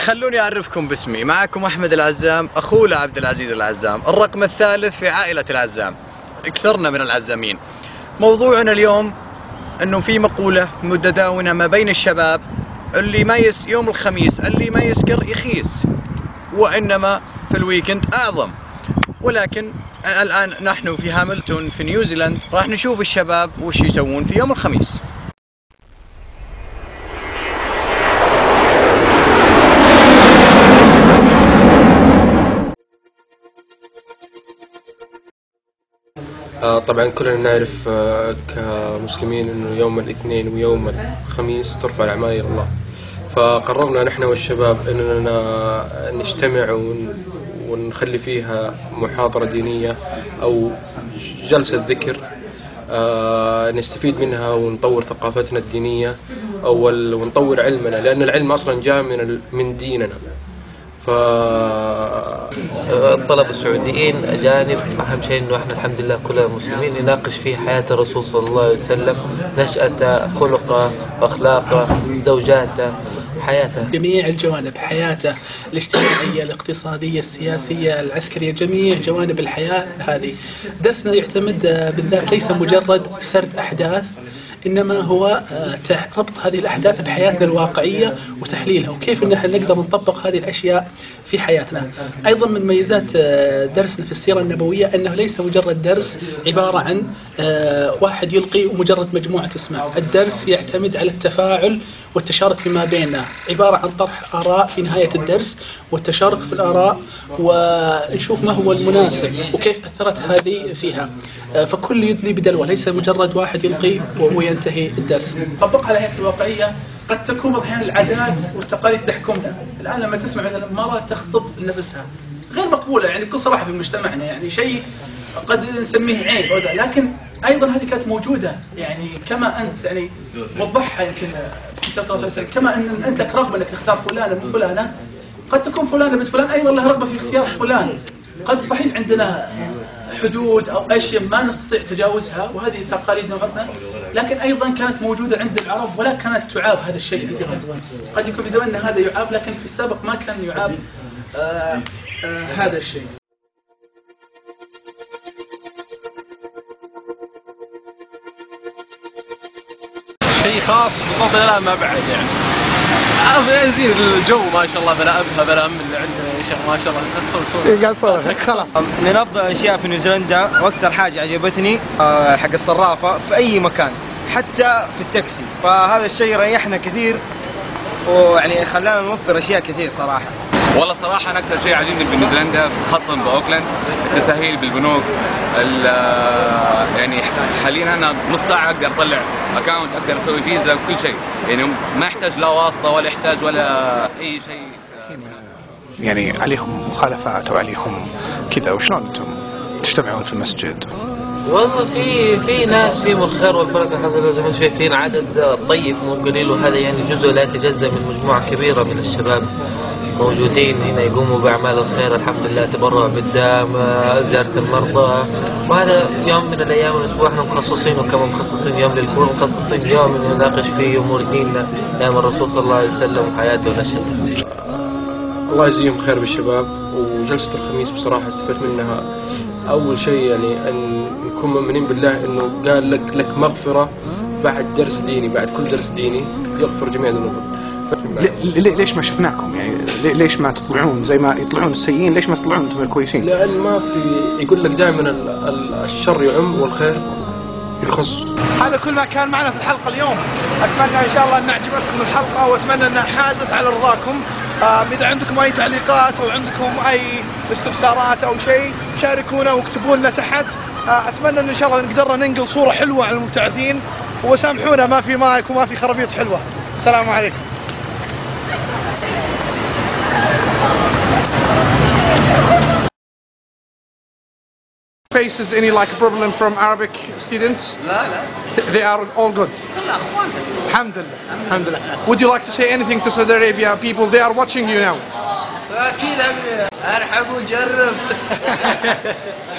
خلوني أعرفكم باسمي. معكم أحمد العزام أخو لعبد العزيز العزام الرقم الثالث في عائلة العزام. أكثرنا من العزامين. موضوعنا اليوم أنه في مقولة متداولة ما بين الشباب اللي ما يس يوم الخميس اللي ما يسكر يخيس وإنما في ال weekend أعظم. ولكن الآن نحن في هاملتون في نيوزيلاند راح نشوف الشباب وش يسوون في يوم الخميس. آه، طبعا كلنا نعرف آه، كمسلمين إنه يوم الاثنين ويوم الخميس ترفع الأعمال إلى الله. فقررنا نحن والشباب إننا نجتمع ون- ونخلي فيها محاضرة دينية أو جلسة ذكر آه، نستفيد منها ونطور ثقافتنا الدينية أو ال- ونطور علمنا لأن العلم أصلا جاء من من ديننا. ف الطلبة السعوديين أجانب أهم شيء إنه إحنا الحمد لله كلنا مسلمين نناقش في حياة الرسول صلى الله عليه وسلم نشأته خلقه أخلاقه زوجاته حياته. جميع الجوانب حياته الاجتماعية الاقتصادية السياسية العسكرية جميع جوانب الحياة هذه. درسنا يعتمد بالذات ليس مجرد سرد أحداث إنما هو آه، ربط هذه الأحداث بحياتنا الواقعية وتحليلها وكيف إن إحنا نقدر نطبق هذه الأشياء في حياتنا. أيضا من ميزات آه، درسنا في السيرة النبوية أنه ليس مجرد درس عبارة عن آه، واحد يلقي ومجرد مجموعة تسمع. الدرس يعتمد على التفاعل والتشارك فيما بيننا عبارة عن طرح آراء في نهاية الدرس والتشارك في الآراء ونشوف ما هو المناسب وكيف أثرت هذه فيها. آه، فكل يدلي بدلوة ليس مجرد واحد يلقي و- وينتهي الدرس. طبقها على الحياة الواقعية قد تكون الأحيان العادات والتقاليد تحكمنا. الآن لما تسمع مثلا مرة تخطب نفسها غير مقبولة يعني بكل صراحة في مجتمعنا يعني شيء قد نسميه عيب لكن أيضا هذه كانت موجودة يعني كما أنت يعني وضحها يمكن في وسلم كما أن أنت لك رغبه أنك تختار فلانه من فلانه قد تكون فلانة بنت فلان أيضا لها رغبة في اختيار فلان. قد صحيح عندنا حدود أو اشياء ما نستطيع تجاوزها وهذه تقاليدنا وعرفنا لكن أيضا كانت موجودة عند العرب ولا كانت تعاب هذا الشيء عندهم قد يكون في زماننا هذا يعاب لكن في السابق ما كان يعاب آه آه هذا الشيء. شيء خاص الان ما بعد يعني. عارف يزيد الجو ما شاء الله بلا ابها بلا أم اللي عنده يا شيخ ما شاء الله. لا تصور تصور قاعد صورك خلاص. من أفضل الاشياء في نيوزيلندا وأكثر حاجة عجبتني آه، حق الصرافة في أي مكان حتى في التاكسي. فهذا الشيء ريحنا كثير ويعني خلانا نوفر أشياء كثير صراحة. والله صراحة أنا أكثر شيء عاجبني بنيوزيلندا خاصة بأوكلاند التسهيل بالبنوك ال- يعني حاليا أنا نص ساعة أقدر أطلع أكاونت أقدر أسوي فيزا وكل شيء. يعني ما يحتاج لا واسطة ولا يحتاج ولا أي شيء. يعني عليهم مخالفات أو عليهم كذا وشلون أنتم تجتمعون في المسجد؟ والله في في ناس فيهم الخير والبركة الحمد لله زي ما شايفين عدد طيب مو قليل وهذا يعني جزء لا يتجزأ من مجموعة كبيرة من الشباب. موجودين هنا يقوموا بأعمال الخير الحمد لله تبرع بالدم زيارة المرضى. وهذا يوم من الأيام الأسبوع إحنا مخصصينه كما مخصصين يوم للكون مخصصين يوم نناقش فيه أمور ديننا أيام الرسول صلى الله عليه وسلم وحياته ونشأته الله يجزيهم خير بالشباب وجلسة الخميس بصراحة استفدت منها. أول شيء يعني أن نكون مؤمنين بالله أنه قال لك لك مغفرة بعد درس ديني بعد كل درس ديني يغفر جميع ذنوبك. ليش ما شفناكم؟ يعني لي- ليش ما تطلعون زي ما يطلعون السيئين؟ ليش ما تطلعون أنتم الكويسين؟ لأن ما في يقول لك دائما ال- ال- الشر يعم والخير يخص. هذا كل ما كان معنا في الحلقة اليوم. أتمنى إن شاء الله أن عجبتكم الحلقة وأتمنى أنها حازت على رضاكم. إذا عندكم أي تعليقات أو عندكم أي استفسارات أو شيء شاركونا واكتبوا لنا تحت. آه، أتمنى أن إن شاء الله قدرنا ننقل صورة حلوة عن المبتعثين. وسامحونا ما في مايك وما في خرابيط حلوة. السلام عليكم. faces any like problem from Arabic students? لا لا They are all good. لا اخواننا Alhamdulillah. Alhamdulillah. Would you like to say anything to Saudi Arabia people? They are watching you now. اكيد ارحب وجرب